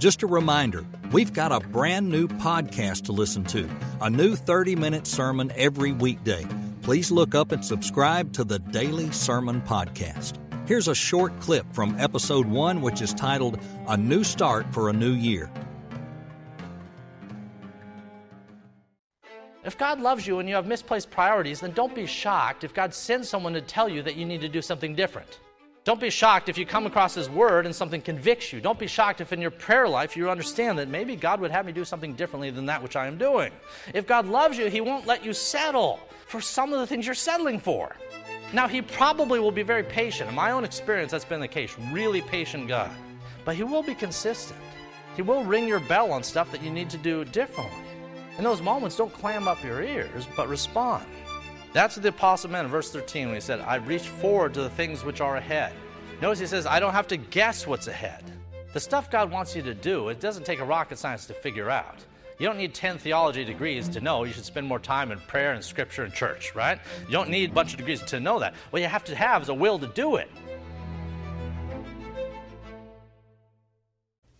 Just a reminder we've got a brand new podcast to listen to, a new 30 minute sermon every weekday. Please look up and subscribe to the Daily Sermon Podcast. Here's a short clip from episode one, which is titled A New Start for a New Year. If God loves you and you have misplaced priorities, then don't be shocked if God sends someone to tell you that you need to do something different. Don't be shocked if you come across His Word and something convicts you. Don't be shocked if in your prayer life you understand that maybe God would have me do something differently than that which I am doing. If God loves you, He won't let you settle for some of the things you're settling for. Now, He probably will be very patient. In my own experience, that's been the case. Really patient God. But He will be consistent. He will ring your bell on stuff that you need to do differently. In those moments, don't clam up your ears, but respond. That's what the apostle meant in verse 13 when he said, I reach forward to the things which are ahead. Notice he says, I don't have to guess what's ahead. The stuff God wants you to do, it doesn't take a rocket science to figure out. You don't need 10 theology degrees to know you should spend more time in prayer and scripture and church, right? You don't need a bunch of degrees to know that. What you have to have is a will to do it.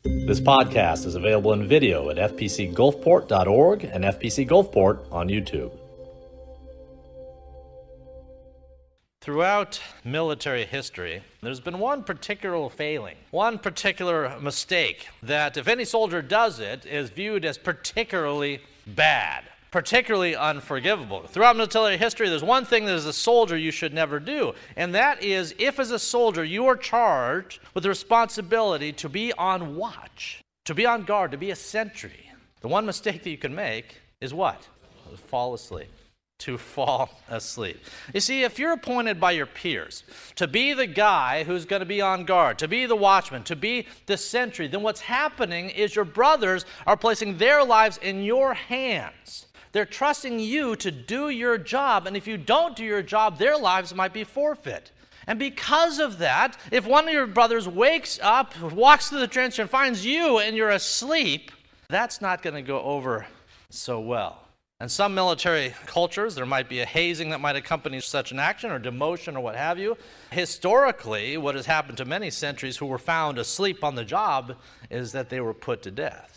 This podcast is available in video at fpcgulfport.org and FPC Gulfport on YouTube. Throughout military history, there's been one particular failing, one particular mistake that, if any soldier does it, is viewed as particularly bad, particularly unforgivable. Throughout military history, there's one thing that as a soldier you should never do, and that is if, as a soldier, you are charged with the responsibility to be on watch, to be on guard, to be a sentry, the one mistake that you can make is what? Fall asleep to fall asleep. You see, if you're appointed by your peers to be the guy who's going to be on guard, to be the watchman, to be the sentry, then what's happening is your brothers are placing their lives in your hands. They're trusting you to do your job, and if you don't do your job, their lives might be forfeit. And because of that, if one of your brothers wakes up, walks through the trench, and finds you and you're asleep, that's not going to go over so well. In some military cultures, there might be a hazing that might accompany such an action or demotion or what have you. Historically, what has happened to many sentries who were found asleep on the job is that they were put to death.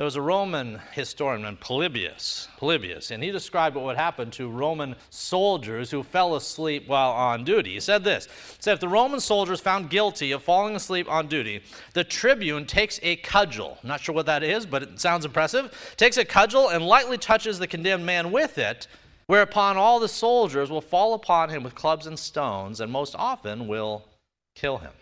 There was a Roman historian, named Polybius, Polybius, and he described what would happen to Roman soldiers who fell asleep while on duty. He said this: he said, if the Roman soldiers found guilty of falling asleep on duty, the tribune takes a cudgel. Not sure what that is, but it sounds impressive. Takes a cudgel and lightly touches the condemned man with it, whereupon all the soldiers will fall upon him with clubs and stones, and most often will kill him.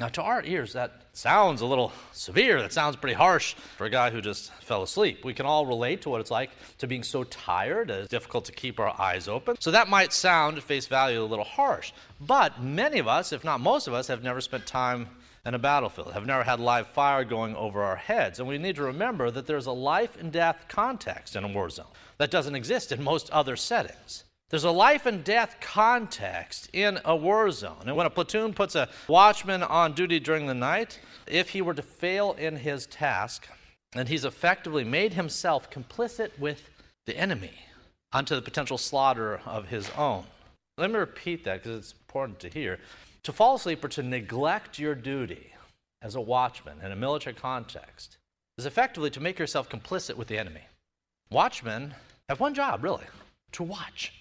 Now, to our ears, that sounds a little severe. That sounds pretty harsh for a guy who just fell asleep. We can all relate to what it's like to being so tired, it's difficult to keep our eyes open. So that might sound at face value a little harsh. But many of us, if not most of us, have never spent time in a battlefield, have never had live fire going over our heads. And we need to remember that there's a life and death context in a war zone that doesn't exist in most other settings. There's a life and death context in a war zone. And when a platoon puts a watchman on duty during the night, if he were to fail in his task, then he's effectively made himself complicit with the enemy unto the potential slaughter of his own. Let me repeat that because it's important to hear. To fall asleep or to neglect your duty as a watchman in a military context is effectively to make yourself complicit with the enemy. Watchmen have one job, really to watch.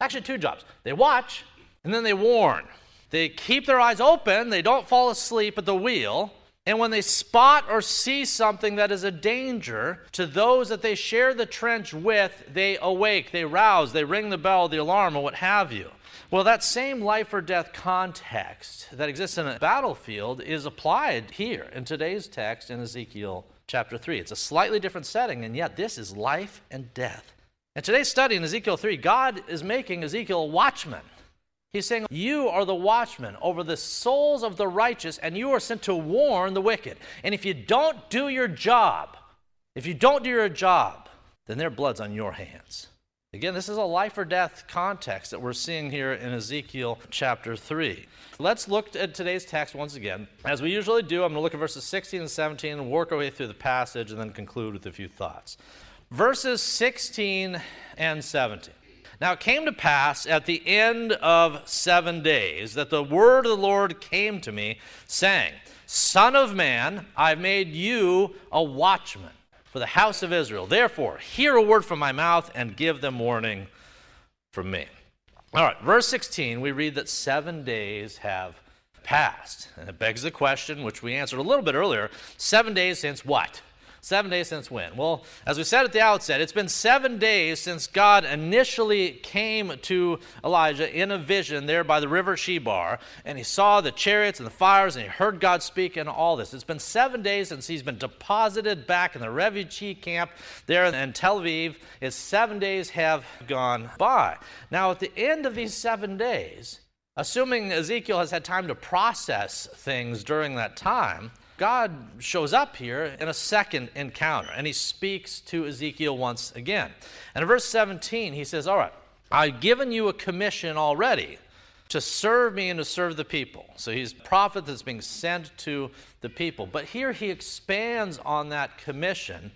Actually, two jobs. They watch and then they warn. They keep their eyes open, they don't fall asleep at the wheel. And when they spot or see something that is a danger to those that they share the trench with, they awake, they rouse, they ring the bell, the alarm, or what have you. Well, that same life or death context that exists in a battlefield is applied here in today's text in Ezekiel chapter 3. It's a slightly different setting, and yet this is life and death. In today's study in Ezekiel 3, God is making Ezekiel a watchman. He's saying, You are the watchman over the souls of the righteous, and you are sent to warn the wicked. And if you don't do your job, if you don't do your job, then their blood's on your hands. Again, this is a life or death context that we're seeing here in Ezekiel chapter 3. Let's look at today's text once again. As we usually do, I'm going to look at verses 16 and 17 and work our way through the passage and then conclude with a few thoughts verses 16 and 17. Now it came to pass at the end of seven days that the word of the Lord came to me, saying, Son of man, I've made you a watchman for the house of Israel. Therefore, hear a word from my mouth and give them warning from me. All right, verse 16, we read that seven days have passed. And it begs the question, which we answered a little bit earlier seven days since what? Seven days since when? Well, as we said at the outset, it's been seven days since God initially came to Elijah in a vision there by the river Chebar, and he saw the chariots and the fires, and he heard God speak and all this. It's been seven days since he's been deposited back in the refugee camp there in Tel Abib. His seven days have gone by. Now, at the end of these seven days, assuming Ezekiel has had time to process things during that time, God shows up here in a second encounter and he speaks to Ezekiel once again. And in verse 17, he says, All right, I've given you a commission already to serve me and to serve the people. So he's a prophet that's being sent to the people. But here he expands on that commission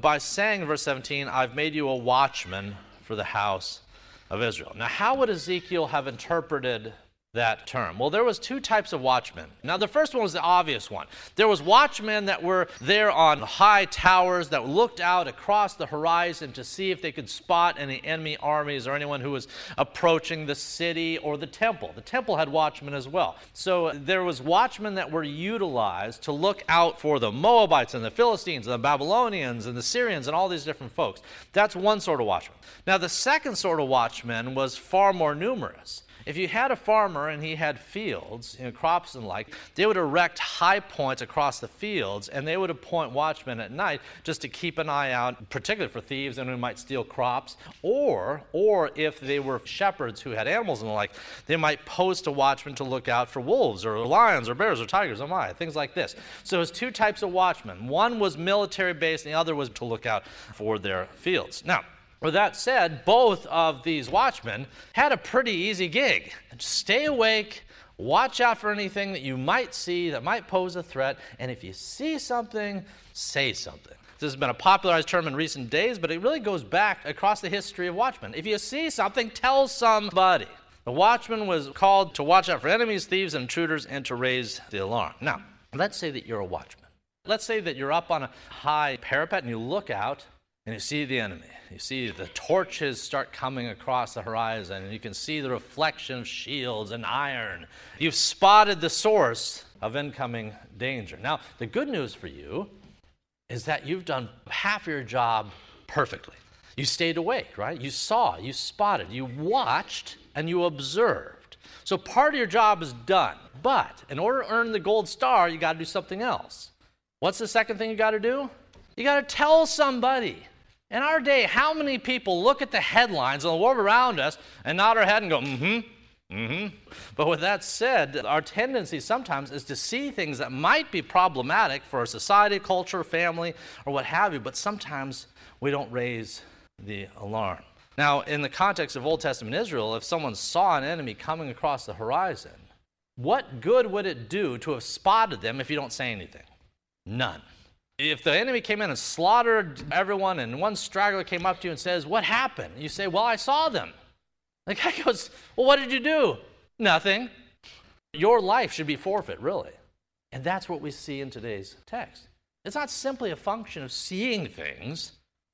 by saying in verse 17, I've made you a watchman for the house of Israel. Now, how would Ezekiel have interpreted that term? Well, there was two types of watchmen. Now, the first one was the obvious one. There was watchmen that were there on high towers that looked out across the horizon to see if they could spot any enemy armies or anyone who was approaching the city or the temple. The temple had watchmen as well. So there was watchmen that were utilized to look out for the Moabites and the Philistines and the Babylonians and the Syrians and all these different folks. That's one sort of watchman. Now, the second sort of watchman was far more numerous. If you had a farmer and he had fields, you know, crops and like, they would erect high points across the fields and they would appoint watchmen at night just to keep an eye out, particularly for thieves and who might steal crops. Or, or if they were shepherds who had animals and the like, they might post a watchman to look out for wolves or lions or bears or tigers, oh my, things like this. So there's two types of watchmen. One was military based and the other was to look out for their fields. Now, with that said, both of these watchmen had a pretty easy gig. Stay awake, watch out for anything that you might see that might pose a threat, and if you see something, say something. This has been a popularized term in recent days, but it really goes back across the history of watchmen. If you see something, tell somebody. The watchman was called to watch out for enemies, thieves, and intruders and to raise the alarm. Now, let's say that you're a watchman. Let's say that you're up on a high parapet and you look out and you see the enemy. You see the torches start coming across the horizon, and you can see the reflection of shields and iron. You've spotted the source of incoming danger. Now, the good news for you is that you've done half your job perfectly. You stayed awake, right? You saw, you spotted, you watched, and you observed. So part of your job is done. But in order to earn the gold star, you got to do something else. What's the second thing you got to do? You got to tell somebody. In our day, how many people look at the headlines and the world around us and nod our head and go, mm hmm, mm hmm? But with that said, our tendency sometimes is to see things that might be problematic for our society, culture, family, or what have you, but sometimes we don't raise the alarm. Now, in the context of Old Testament Israel, if someone saw an enemy coming across the horizon, what good would it do to have spotted them if you don't say anything? None. If the enemy came in and slaughtered everyone, and one straggler came up to you and says, What happened? You say, Well, I saw them. The guy goes, Well, what did you do? Nothing. Your life should be forfeit, really. And that's what we see in today's text. It's not simply a function of seeing things,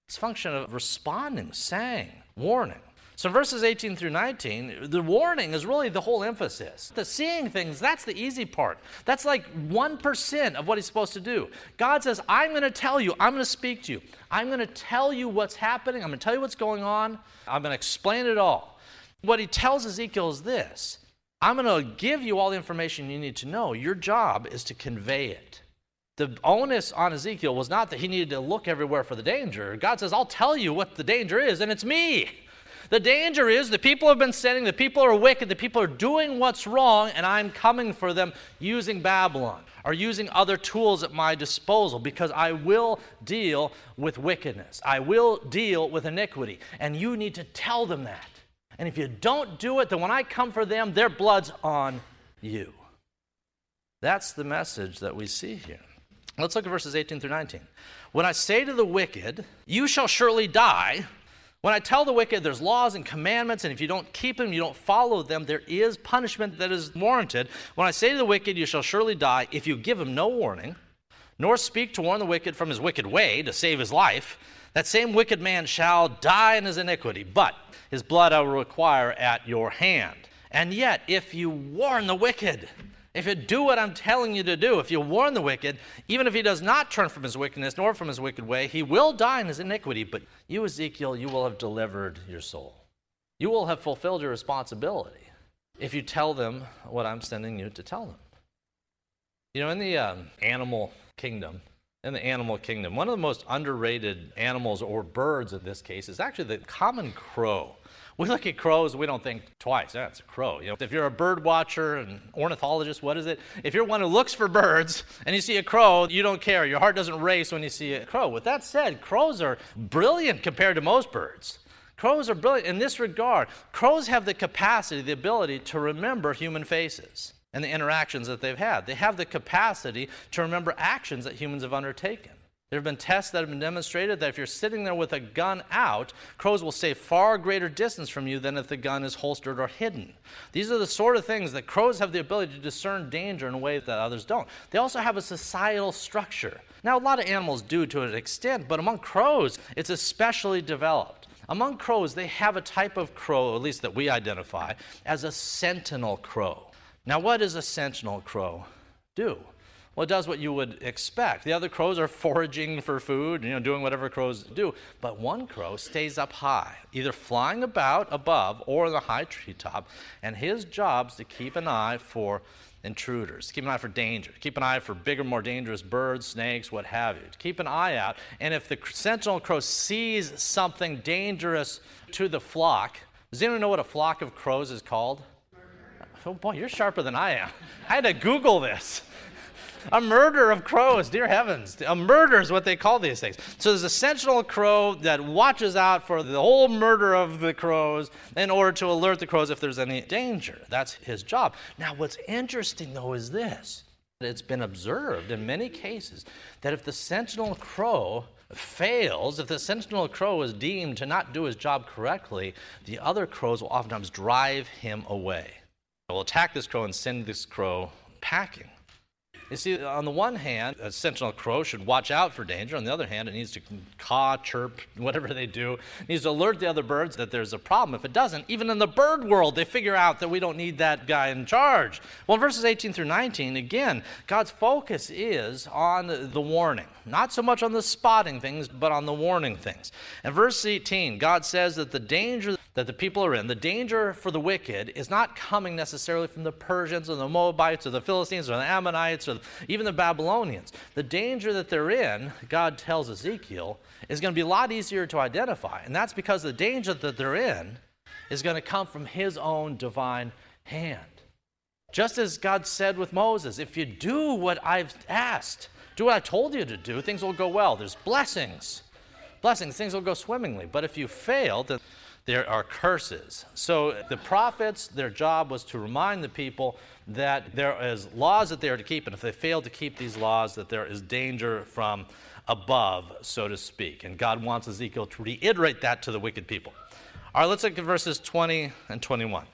it's a function of responding, saying, warning. So, verses 18 through 19, the warning is really the whole emphasis. The seeing things, that's the easy part. That's like 1% of what he's supposed to do. God says, I'm going to tell you, I'm going to speak to you, I'm going to tell you what's happening, I'm going to tell you what's going on, I'm going to explain it all. What he tells Ezekiel is this I'm going to give you all the information you need to know. Your job is to convey it. The onus on Ezekiel was not that he needed to look everywhere for the danger. God says, I'll tell you what the danger is, and it's me. The danger is the people have been sinning, the people are wicked, the people are doing what's wrong, and I'm coming for them using Babylon or using other tools at my disposal because I will deal with wickedness. I will deal with iniquity. And you need to tell them that. And if you don't do it, then when I come for them, their blood's on you. That's the message that we see here. Let's look at verses 18 through 19. When I say to the wicked, You shall surely die, When I tell the wicked there's laws and commandments, and if you don't keep them, you don't follow them, there is punishment that is warranted. When I say to the wicked, you shall surely die, if you give him no warning, nor speak to warn the wicked from his wicked way to save his life, that same wicked man shall die in his iniquity, but his blood I will require at your hand. And yet, if you warn the wicked, if you do what I'm telling you to do, if you warn the wicked, even if he does not turn from his wickedness nor from his wicked way, he will die in his iniquity. But you, Ezekiel, you will have delivered your soul. You will have fulfilled your responsibility if you tell them what I'm sending you to tell them. You know, in the um, animal kingdom, in the animal kingdom, one of the most underrated animals or birds in this case is actually the common crow. We look at crows, we don't think twice. That's a crow. You know, if you're a bird watcher and ornithologist, what is it? If you're one who looks for birds and you see a crow, you don't care. Your heart doesn't race when you see a crow. With that said, crows are brilliant compared to most birds. Crows are brilliant in this regard. Crows have the capacity, the ability to remember human faces and the interactions that they've had. They have the capacity to remember actions that humans have undertaken. There have been tests that have been demonstrated that if you're sitting there with a gun out, crows will stay far greater distance from you than if the gun is holstered or hidden. These are the sort of things that crows have the ability to discern danger in a way that others don't. They also have a societal structure. Now, a lot of animals do to an extent, but among crows, it's especially developed. Among crows, they have a type of crow, at least that we identify, as a sentinel crow. Now, what does a sentinel crow do? Well, it does what you would expect. The other crows are foraging for food, you know, doing whatever crows do. But one crow stays up high, either flying about above or in the high treetop, and his job is to keep an eye for intruders, keep an eye for danger, keep an eye for bigger, more dangerous birds, snakes, what have you. Keep an eye out. And if the sentinel crow sees something dangerous to the flock, does anyone know what a flock of crows is called? Oh boy, you're sharper than I am. I had to Google this. A murder of crows, dear heavens. A murder is what they call these things. So there's a sentinel crow that watches out for the whole murder of the crows in order to alert the crows if there's any danger. That's his job. Now, what's interesting though is this it's been observed in many cases that if the sentinel crow fails, if the sentinel crow is deemed to not do his job correctly, the other crows will oftentimes drive him away. They'll attack this crow and send this crow packing. You see, on the one hand, a sentinel crow should watch out for danger. On the other hand, it needs to caw, chirp, whatever they do. It needs to alert the other birds that there's a problem. If it doesn't, even in the bird world, they figure out that we don't need that guy in charge. Well, in verses 18 through 19, again, God's focus is on the warning. Not so much on the spotting things, but on the warning things. In verse 18, God says that the danger that the people are in, the danger for the wicked, is not coming necessarily from the Persians or the Moabites or the Philistines or the Ammonites or even the Babylonians. The danger that they're in, God tells Ezekiel, is going to be a lot easier to identify. And that's because the danger that they're in is going to come from his own divine hand. Just as God said with Moses, if you do what I've asked, do what I told you to do, things will go well. There's blessings. Blessings, things will go swimmingly. But if you fail, then there are curses. So the prophets, their job was to remind the people that there is laws that they are to keep, and if they fail to keep these laws, that there is danger from above, so to speak. And God wants Ezekiel to reiterate that to the wicked people. All right, let's look at verses 20 and 21.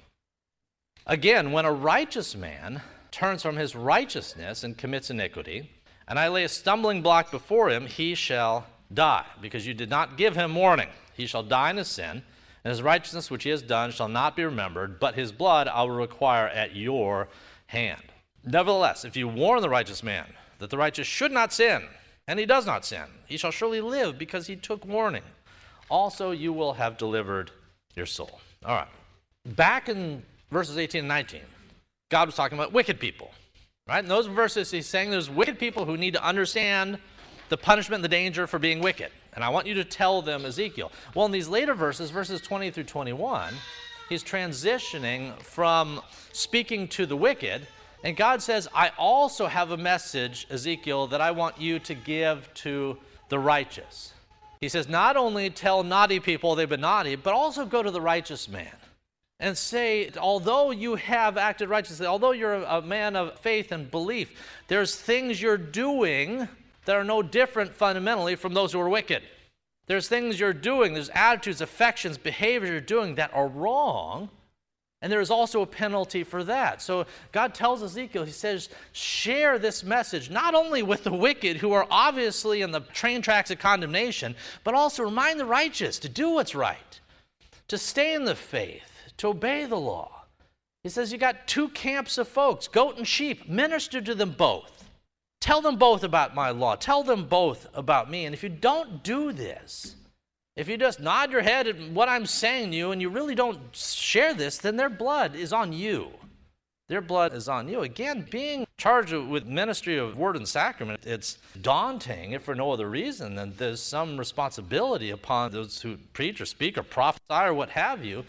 Again, when a righteous man turns from his righteousness and commits iniquity, and I lay a stumbling block before him, he shall die, because you did not give him warning. He shall die in his sin and his righteousness which he has done shall not be remembered, but his blood I will require at your hand. Nevertheless, if you warn the righteous man that the righteous should not sin, and he does not sin, he shall surely live because he took warning. Also, you will have delivered your soul. All right. Back in verses 18 and 19, God was talking about wicked people. Right? In those verses, he's saying there's wicked people who need to understand the punishment and the danger for being wicked. And I want you to tell them Ezekiel. Well, in these later verses, verses 20 through 21, he's transitioning from speaking to the wicked. And God says, I also have a message, Ezekiel, that I want you to give to the righteous. He says, not only tell naughty people they've been naughty, but also go to the righteous man and say, although you have acted righteously, although you're a man of faith and belief, there's things you're doing that are no different fundamentally from those who are wicked. There's things you're doing, there's attitudes, affections, behaviors you're doing that are wrong. And there is also a penalty for that. So God tells Ezekiel, He says, share this message not only with the wicked who are obviously in the train tracks of condemnation, but also remind the righteous to do what's right, to stay in the faith, to obey the law. He says, You got two camps of folks, goat and sheep, minister to them both. Tell them both about my law. Tell them both about me. And if you don't do this, if you just nod your head at what I'm saying to you and you really don't share this, then their blood is on you. Their blood is on you. Again, being charged with ministry of word and sacrament, it's daunting, if for no other reason than there's some responsibility upon those who preach or speak or prophesy or what have you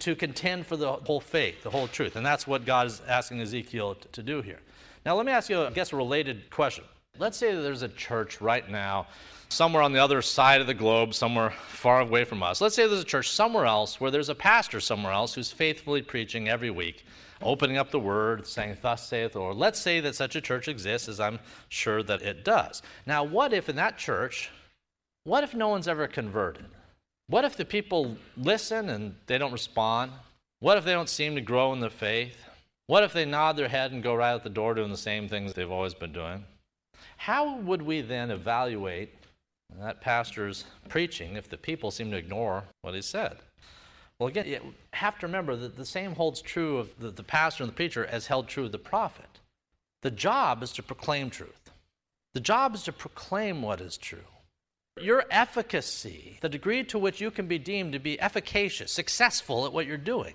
to contend for the whole faith, the whole truth. And that's what God is asking Ezekiel to do here. Now, let me ask you, I guess, a related question. Let's say that there's a church right now, somewhere on the other side of the globe, somewhere far away from us. Let's say there's a church somewhere else where there's a pastor somewhere else who's faithfully preaching every week, opening up the word, saying, Thus saith the Lord. Let's say that such a church exists, as I'm sure that it does. Now, what if in that church, what if no one's ever converted? What if the people listen and they don't respond? What if they don't seem to grow in the faith? What if they nod their head and go right out the door doing the same things they've always been doing? How would we then evaluate that pastor's preaching if the people seem to ignore what he said? Well, again, you have to remember that the same holds true of the, the pastor and the preacher as held true of the prophet. The job is to proclaim truth, the job is to proclaim what is true. Your efficacy, the degree to which you can be deemed to be efficacious, successful at what you're doing,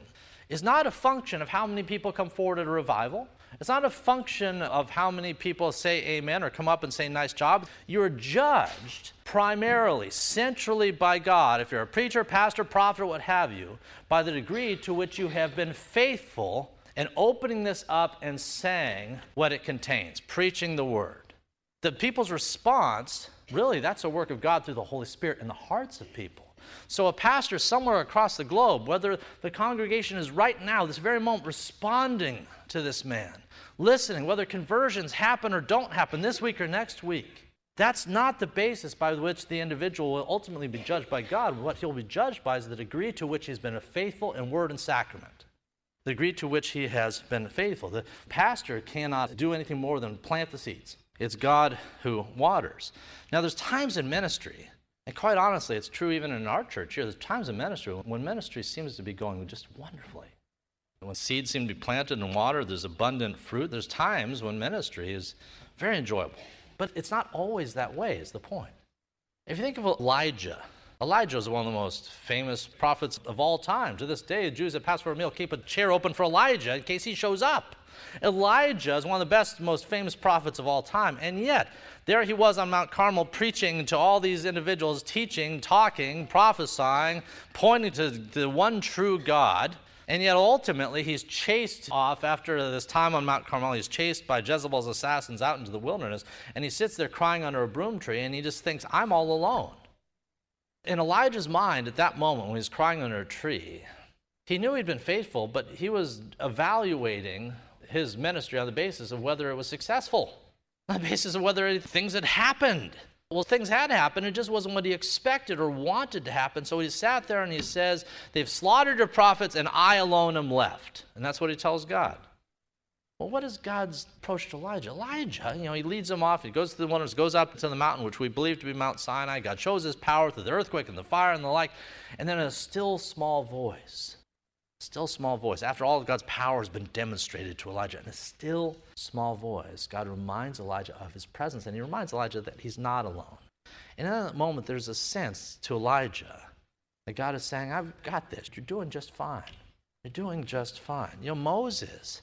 is not a function of how many people come forward at a revival. It's not a function of how many people say amen or come up and say nice job. You're judged primarily, centrally by God, if you're a preacher, pastor, prophet, what have you, by the degree to which you have been faithful in opening this up and saying what it contains, preaching the word. The people's response, really, that's a work of God through the Holy Spirit in the hearts of people. So, a pastor somewhere across the globe, whether the congregation is right now, this very moment, responding to this man, listening, whether conversions happen or don't happen this week or next week, that's not the basis by which the individual will ultimately be judged by God. What he'll be judged by is the degree to which he's been faithful in word and sacrament, the degree to which he has been faithful. The pastor cannot do anything more than plant the seeds. It's God who waters. Now, there's times in ministry and quite honestly, it's true even in our church here. There's times in ministry when ministry seems to be going just wonderfully. When seeds seem to be planted in water, there's abundant fruit. There's times when ministry is very enjoyable. But it's not always that way, is the point. If you think of Elijah, Elijah is one of the most famous prophets of all time. To this day, Jews at Passover meal keep a chair open for Elijah in case he shows up. Elijah is one of the best, most famous prophets of all time. And yet, there he was on Mount Carmel preaching to all these individuals, teaching, talking, prophesying, pointing to the one true God. And yet ultimately he's chased off after this time on Mount Carmel. He's chased by Jezebel's assassins out into the wilderness. And he sits there crying under a broom tree and he just thinks, I'm all alone. In Elijah's mind at that moment when he's crying under a tree, he knew he'd been faithful, but he was evaluating his ministry on the basis of whether it was successful on the basis of whether things had happened. Well, things had happened. It just wasn't what he expected or wanted to happen. So he sat there and he says, They've slaughtered your prophets, and I alone am left. And that's what he tells God. Well, what is God's approach to Elijah? Elijah, you know, he leads him off. He goes to the wilderness, goes up to the mountain, which we believe to be Mount Sinai. God shows his power through the earthquake and the fire and the like. And then a still small voice Still small voice. After all God's power has been demonstrated to Elijah, in a still small voice, God reminds Elijah of his presence, and he reminds Elijah that he's not alone. And in that moment, there's a sense to Elijah that God is saying, I've got this. You're doing just fine. You're doing just fine. You know, Moses,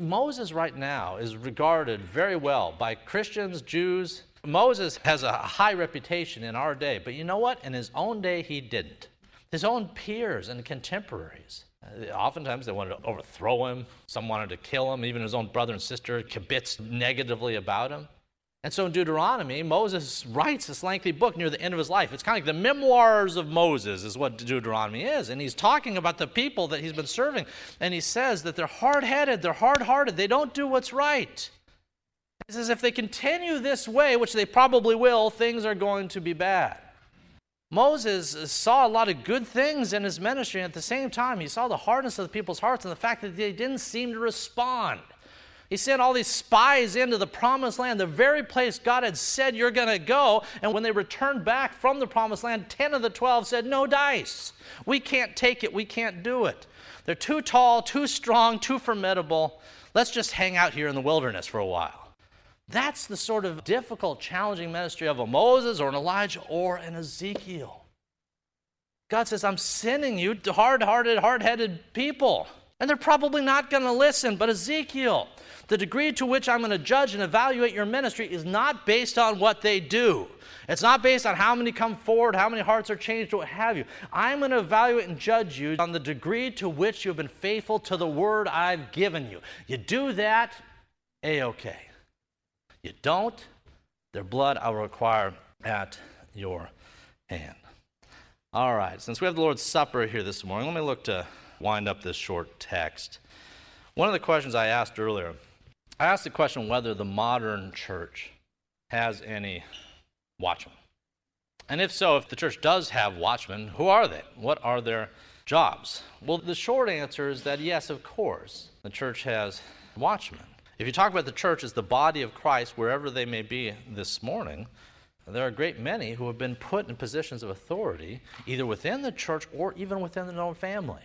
Moses right now is regarded very well by Christians, Jews. Moses has a high reputation in our day, but you know what? In his own day, he didn't. His own peers and contemporaries uh, oftentimes they wanted to overthrow him. Some wanted to kill him. Even his own brother and sister kibitz negatively about him. And so in Deuteronomy, Moses writes this lengthy book near the end of his life. It's kind of like the memoirs of Moses, is what Deuteronomy is. And he's talking about the people that he's been serving. And he says that they're hard headed, they're hard hearted, they don't do what's right. He says if they continue this way, which they probably will, things are going to be bad. Moses saw a lot of good things in his ministry, and at the same time, he saw the hardness of the people's hearts and the fact that they didn't seem to respond. He sent all these spies into the promised land, the very place God had said you're going to go. And when they returned back from the promised land, 10 of the 12 said, No dice. We can't take it. We can't do it. They're too tall, too strong, too formidable. Let's just hang out here in the wilderness for a while. That's the sort of difficult, challenging ministry of a Moses or an Elijah or an Ezekiel. God says, I'm sending you to hard hearted, hard headed people. And they're probably not going to listen. But Ezekiel, the degree to which I'm going to judge and evaluate your ministry is not based on what they do. It's not based on how many come forward, how many hearts are changed, what have you. I'm going to evaluate and judge you on the degree to which you've been faithful to the word I've given you. You do that, A OK. You don't, their blood I will require at your hand. All right, since we have the Lord's Supper here this morning, let me look to wind up this short text. One of the questions I asked earlier I asked the question whether the modern church has any watchmen. And if so, if the church does have watchmen, who are they? What are their jobs? Well, the short answer is that yes, of course, the church has watchmen. If you talk about the church as the body of Christ, wherever they may be this morning, there are a great many who have been put in positions of authority, either within the church or even within their own family.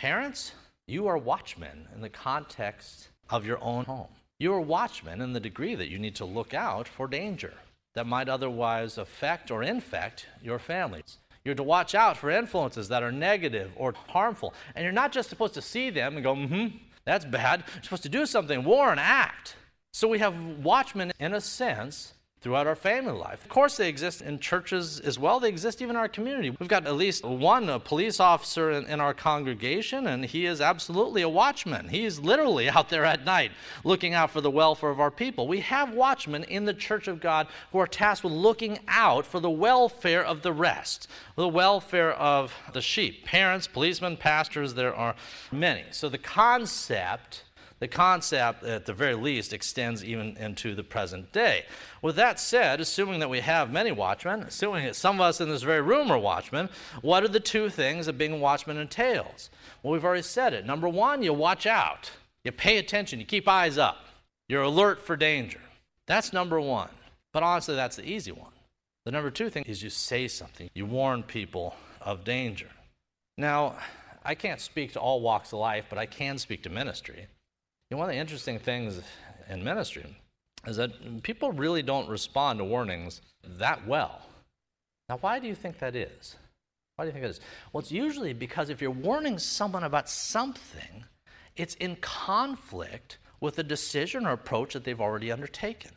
Parents, you are watchmen in the context of your own home. You are watchmen in the degree that you need to look out for danger that might otherwise affect or infect your families. You're to watch out for influences that are negative or harmful. And you're not just supposed to see them and go, mm hmm, that's bad. You're supposed to do something, warn, act. So we have watchmen, in a sense, throughout our family life. Of course, they exist in churches as well. They exist even in our community. We've got at least one police officer in, in, our congregation, and he is absolutely a watchman. He is literally out there at night looking out for the welfare of our people. We have watchmen in the church of God who are tasked with looking out for the welfare of the rest, the welfare of the sheep. Parents, policemen, pastors, there are many. So the concept the concept, at the very least, extends even into the present day. With that said, assuming that we have many watchmen, assuming that some of us in this very room are watchmen, what are the two things that being a watchman entails? Well, we've already said it. Number one, you watch out, you pay attention, you keep eyes up, you're alert for danger. That's number one. But honestly, that's the easy one. The number two thing is you say something, you warn people of danger. Now, I can't speak to all walks of life, but I can speak to ministry. You know, one of the interesting things in ministry is that people really don't respond to warnings that well. Now, why do you think that is? Why do you think it is? Well, it's usually because if you're warning someone about something, it's in conflict with a decision or approach that they've already undertaken.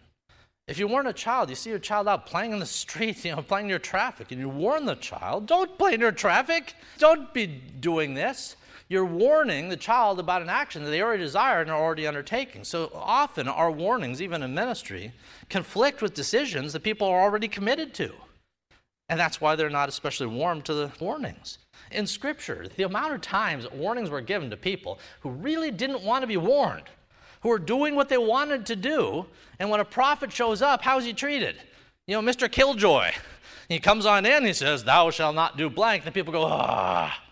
If you warn a child, you see your child out playing in the street, you know, playing near traffic, and you warn the child, don't play near traffic, don't be doing this you're warning the child about an action that they already desire and are already undertaking. So often, our warnings, even in ministry, conflict with decisions that people are already committed to. And that's why they're not especially warm to the warnings. In Scripture, the amount of times warnings were given to people who really didn't want to be warned, who were doing what they wanted to do, and when a prophet shows up, how's he treated? You know, Mr. Killjoy. He comes on in, he says, Thou shalt not do blank. And people go, Ah.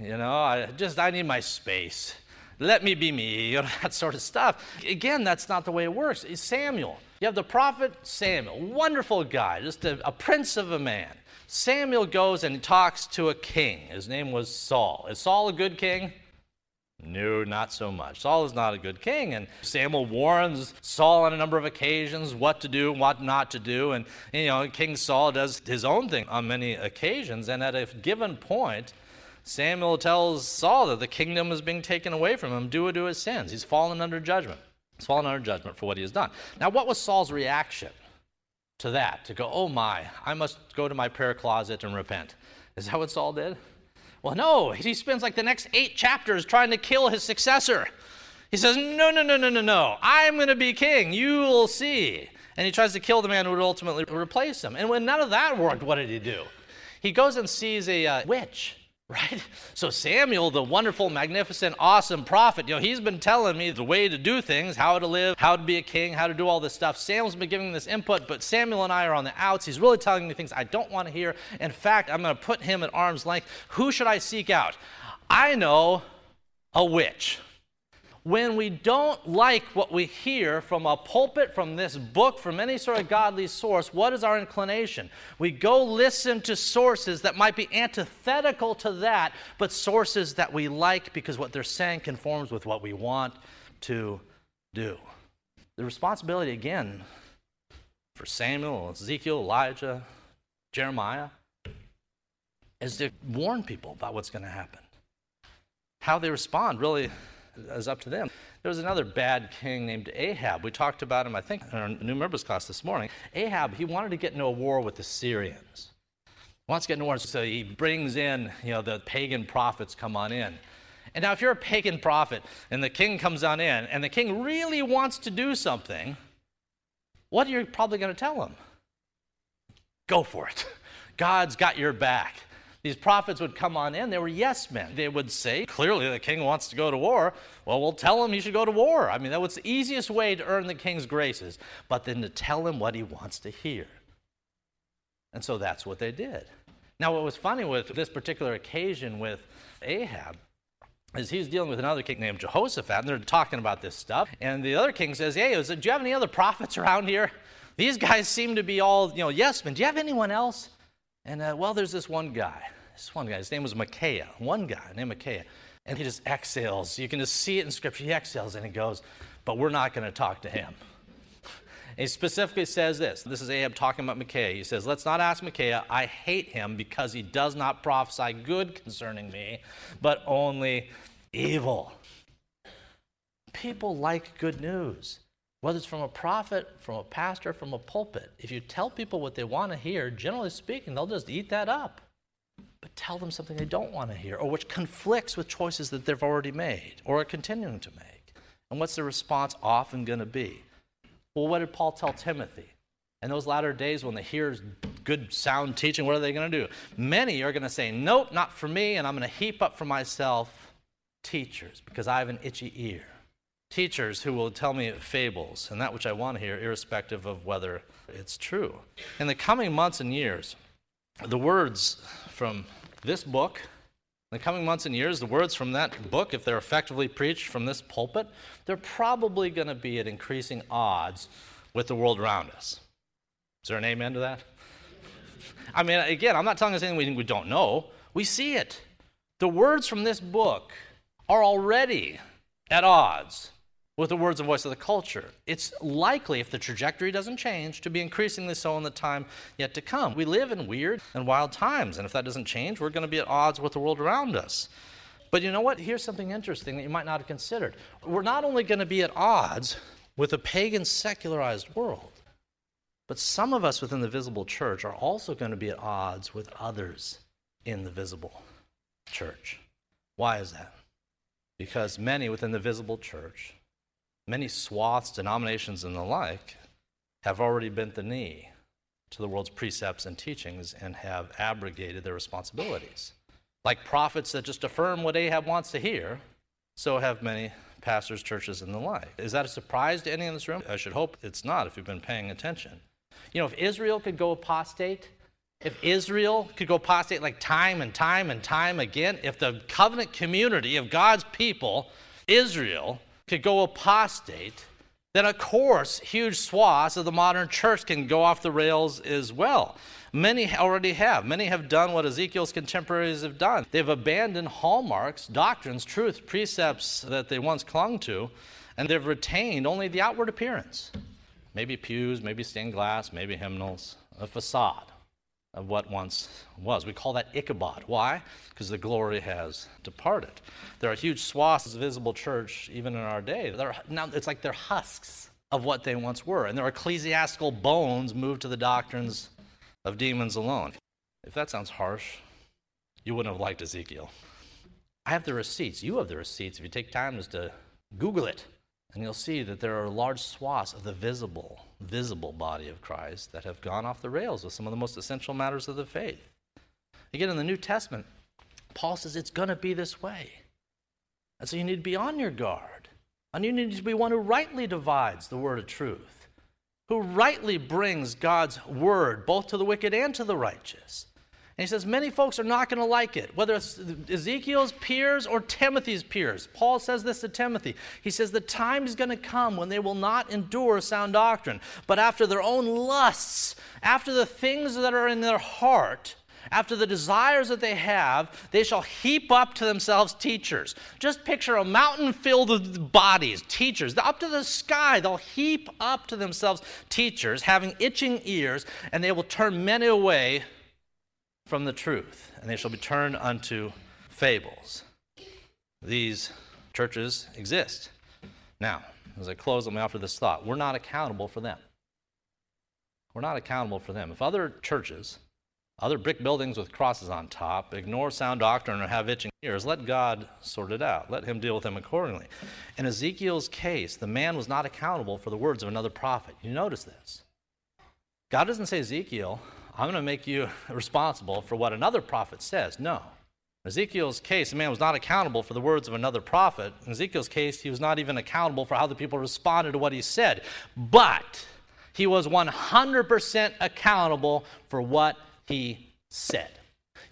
You know, I just, I need my space. Let me be me, you know, that sort of stuff. Again, that's not the way it works. It's Samuel. You have the prophet Samuel, wonderful guy, just a, a prince of a man. Samuel goes and talks to a king. His name was Saul. Is Saul a good king? No, not so much. Saul is not a good king. And Samuel warns Saul on a number of occasions what to do and what not to do. And, you know, King Saul does his own thing on many occasions. And at a given point, Samuel tells Saul that the kingdom is being taken away from him due to his sins. He's fallen under judgment. He's fallen under judgment for what he has done. Now, what was Saul's reaction to that? To go, oh my, I must go to my prayer closet and repent. Is that what Saul did? Well, no. He spends like the next eight chapters trying to kill his successor. He says, no, no, no, no, no, no. I'm going to be king. You will see. And he tries to kill the man who would ultimately replace him. And when none of that worked, what did he do? He goes and sees a uh, witch Right? So Samuel, the wonderful, magnificent, awesome prophet, you know, he's been telling me the way to do things, how to live, how to be a king, how to do all this stuff. Samuel's been giving this input, but Samuel and I are on the outs. He's really telling me things I don't want to hear. In fact, I'm going to put him at arm's length. Who should I seek out? I know a witch when we don't like what we hear from a pulpit, from this book, from any sort of godly source, what is our inclination? We go listen to sources that might be antithetical to that, but sources that we like because what they're saying conforms with what we want to do. The responsibility, again, for Samuel, Ezekiel, Elijah, Jeremiah, is to warn people about what's going to happen. How they respond really is up to them. There was another bad king named Ahab. We talked about him, I think, in our new members class this morning. Ahab, he wanted to get into a war with the Syrians. He wants to get into war, so he brings in, you know, the pagan prophets come on in. And now, if you're a pagan prophet and the king comes on in, and the king really wants to do something, what are you probably going to tell him? Go for it. God's got your back. These prophets would come on in, they were yes men. They would say, clearly the king wants to go to war. Well, we'll tell him he should go to war. I mean, that was the easiest way to earn the king's graces, but then to tell him what he wants to hear. And so that's what they did. Now, what was funny with this particular occasion with Ahab is he's dealing with another king named Jehoshaphat, and they're talking about this stuff. And the other king says, Hey, do you have any other prophets around here? These guys seem to be all, you know, yes men. Do you have anyone else? And uh, well, there's this one guy. This one guy. His name was Micaiah. One guy named Micaiah. And he just exhales. You can just see it in Scripture. He exhales and he goes, But we're not going to talk to him. He specifically says this. This is Ahab talking about Micaiah. He says, Let's not ask Micaiah. I hate him because he does not prophesy good concerning me, but only evil. People like good news whether it's from a prophet, from a pastor, from a pulpit, if you tell people what they want to hear, generally speaking, they'll just eat that up. But tell them something they don't want to hear, or which conflicts with choices that they've already made or are continuing to make. And what's the response often going to be? Well, what did Paul tell Timothy? In those latter days, when they hear good sound teaching, what are they going to do? Many are going to say, Nope, not for me, and I'm going to heap up for myself teachers because I have an itchy ear teachers who will tell me fables and that which I want to hear, irrespective of whether it's true. In the coming months and years, the words from this book, in the coming months and years, the words from that book, if they're effectively preached from this pulpit, they're probably going to be at increasing odds with the world around us. Is there an amen to that? I mean, again, I'm not telling us anything we don't know. We see it. The words from this book are already at odds with the words and voice of the culture. It's likely, if the trajectory doesn't change, to be increasingly so in the time yet to come. We live in weird and wild times, and if that doesn't change, we're going to be at odds with the world around us. But you know what? Here's something interesting that you might not have considered. We're not only going to be at odds with a pagan, secularized world, but some of us within the visible church are also going to be at odds with others in the visible church. Why is that? Because many within the visible church many swaths, denominations, and the like have already bent the knee to the world's precepts and teachings and have abrogated their responsibilities. Like prophets that just affirm what Ahab wants to hear, so have many pastors, churches, and the like. Is that a surprise to any in this room? I should hope it's not if you've been paying attention. You know, if Israel could go apostate, if Israel could go apostate like time and time and time again, if the covenant community of God's people, Israel, could go apostate, then of course huge swaths of the modern church can go off the rails as well. Many already have. Many have done what Ezekiel's contemporaries have done. They've abandoned hallmarks, doctrines, truth, precepts that they once clung to, and they've retained only the outward appearance. Maybe pews, maybe stained glass, maybe hymnals, a facade of what once was. We call that Ichabod. Why? Because the glory has departed. There are huge swaths of visible church even in our day. They're, now it's like they're husks of what they once were, and their ecclesiastical bones moved to the doctrines of demons alone. If that sounds harsh, you wouldn't have liked Ezekiel. I have the receipts. You have the receipts. If you take time just to Google it, and you'll see that there are large swaths of the visible, visible body of Christ that have gone off the rails with some of the most essential matters of the faith. Again, in the New Testament, Paul says it's going to be this way. And so you need to be on your guard. And you need to be one who rightly divides the word of truth, who rightly brings God's word both to the wicked and to the righteous. And he says many folks are not going to like it, whether it's Ezekiel's peers or Timothy's peers. Paul says this to Timothy. He says, The time is going to come when they will not endure sound doctrine, but after their own lusts, after the things that are in their heart, after the desires that they have, they shall heap up to themselves teachers. Just picture a mountain filled with bodies, teachers. Up to the sky, they'll heap up to themselves teachers, having itching ears, and they will turn many away from the truth, and they shall be turned unto fables. These churches exist. Now, as I close, let me offer this thought. We're not accountable for them. We're not accountable for them. If other churches other brick buildings with crosses on top, ignore sound doctrine or have itching ears. Let God sort it out. Let him deal with them accordingly. In Ezekiel's case, the man was not accountable for the words of another prophet. You notice this. God doesn't say, Ezekiel, I'm going to make you responsible for what another prophet says. No. In Ezekiel's case, the man was not accountable for the words of another prophet. In Ezekiel's case, he was not even accountable for how the people responded to what he said. But he was 100% accountable for what he said.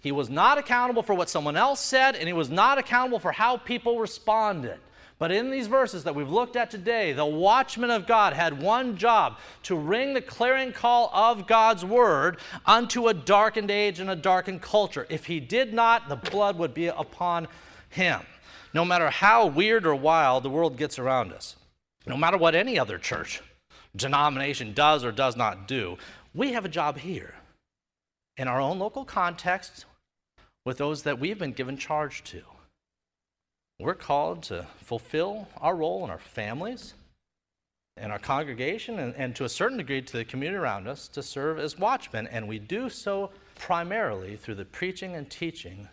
He was not accountable for what someone else said, and he was not accountable for how people responded. But in these verses that we've looked at today, the watchman of God had one job to ring the clarion call of God's word unto a darkened age and a darkened culture. If he did not, the blood would be upon him. No matter how weird or wild the world gets around us, no matter what any other church denomination does or does not do, we have a job here in our own local context with those that we've been given charge to. We're called to fulfill our role in our families, in our congregation, and, and to a certain degree to the community around us to serve as watchmen. And we do so primarily through the preaching and teaching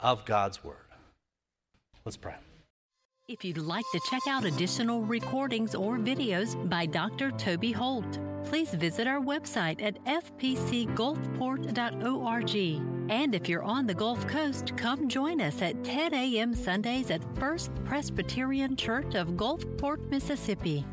of God's Word. Let's pray. If you'd like to check out additional recordings or videos by Dr. Toby Holt, please visit our website at fpcgulfport.org. And if you're on the Gulf Coast, come join us at 10 a.m. Sundays at First Presbyterian Church of Gulfport, Mississippi.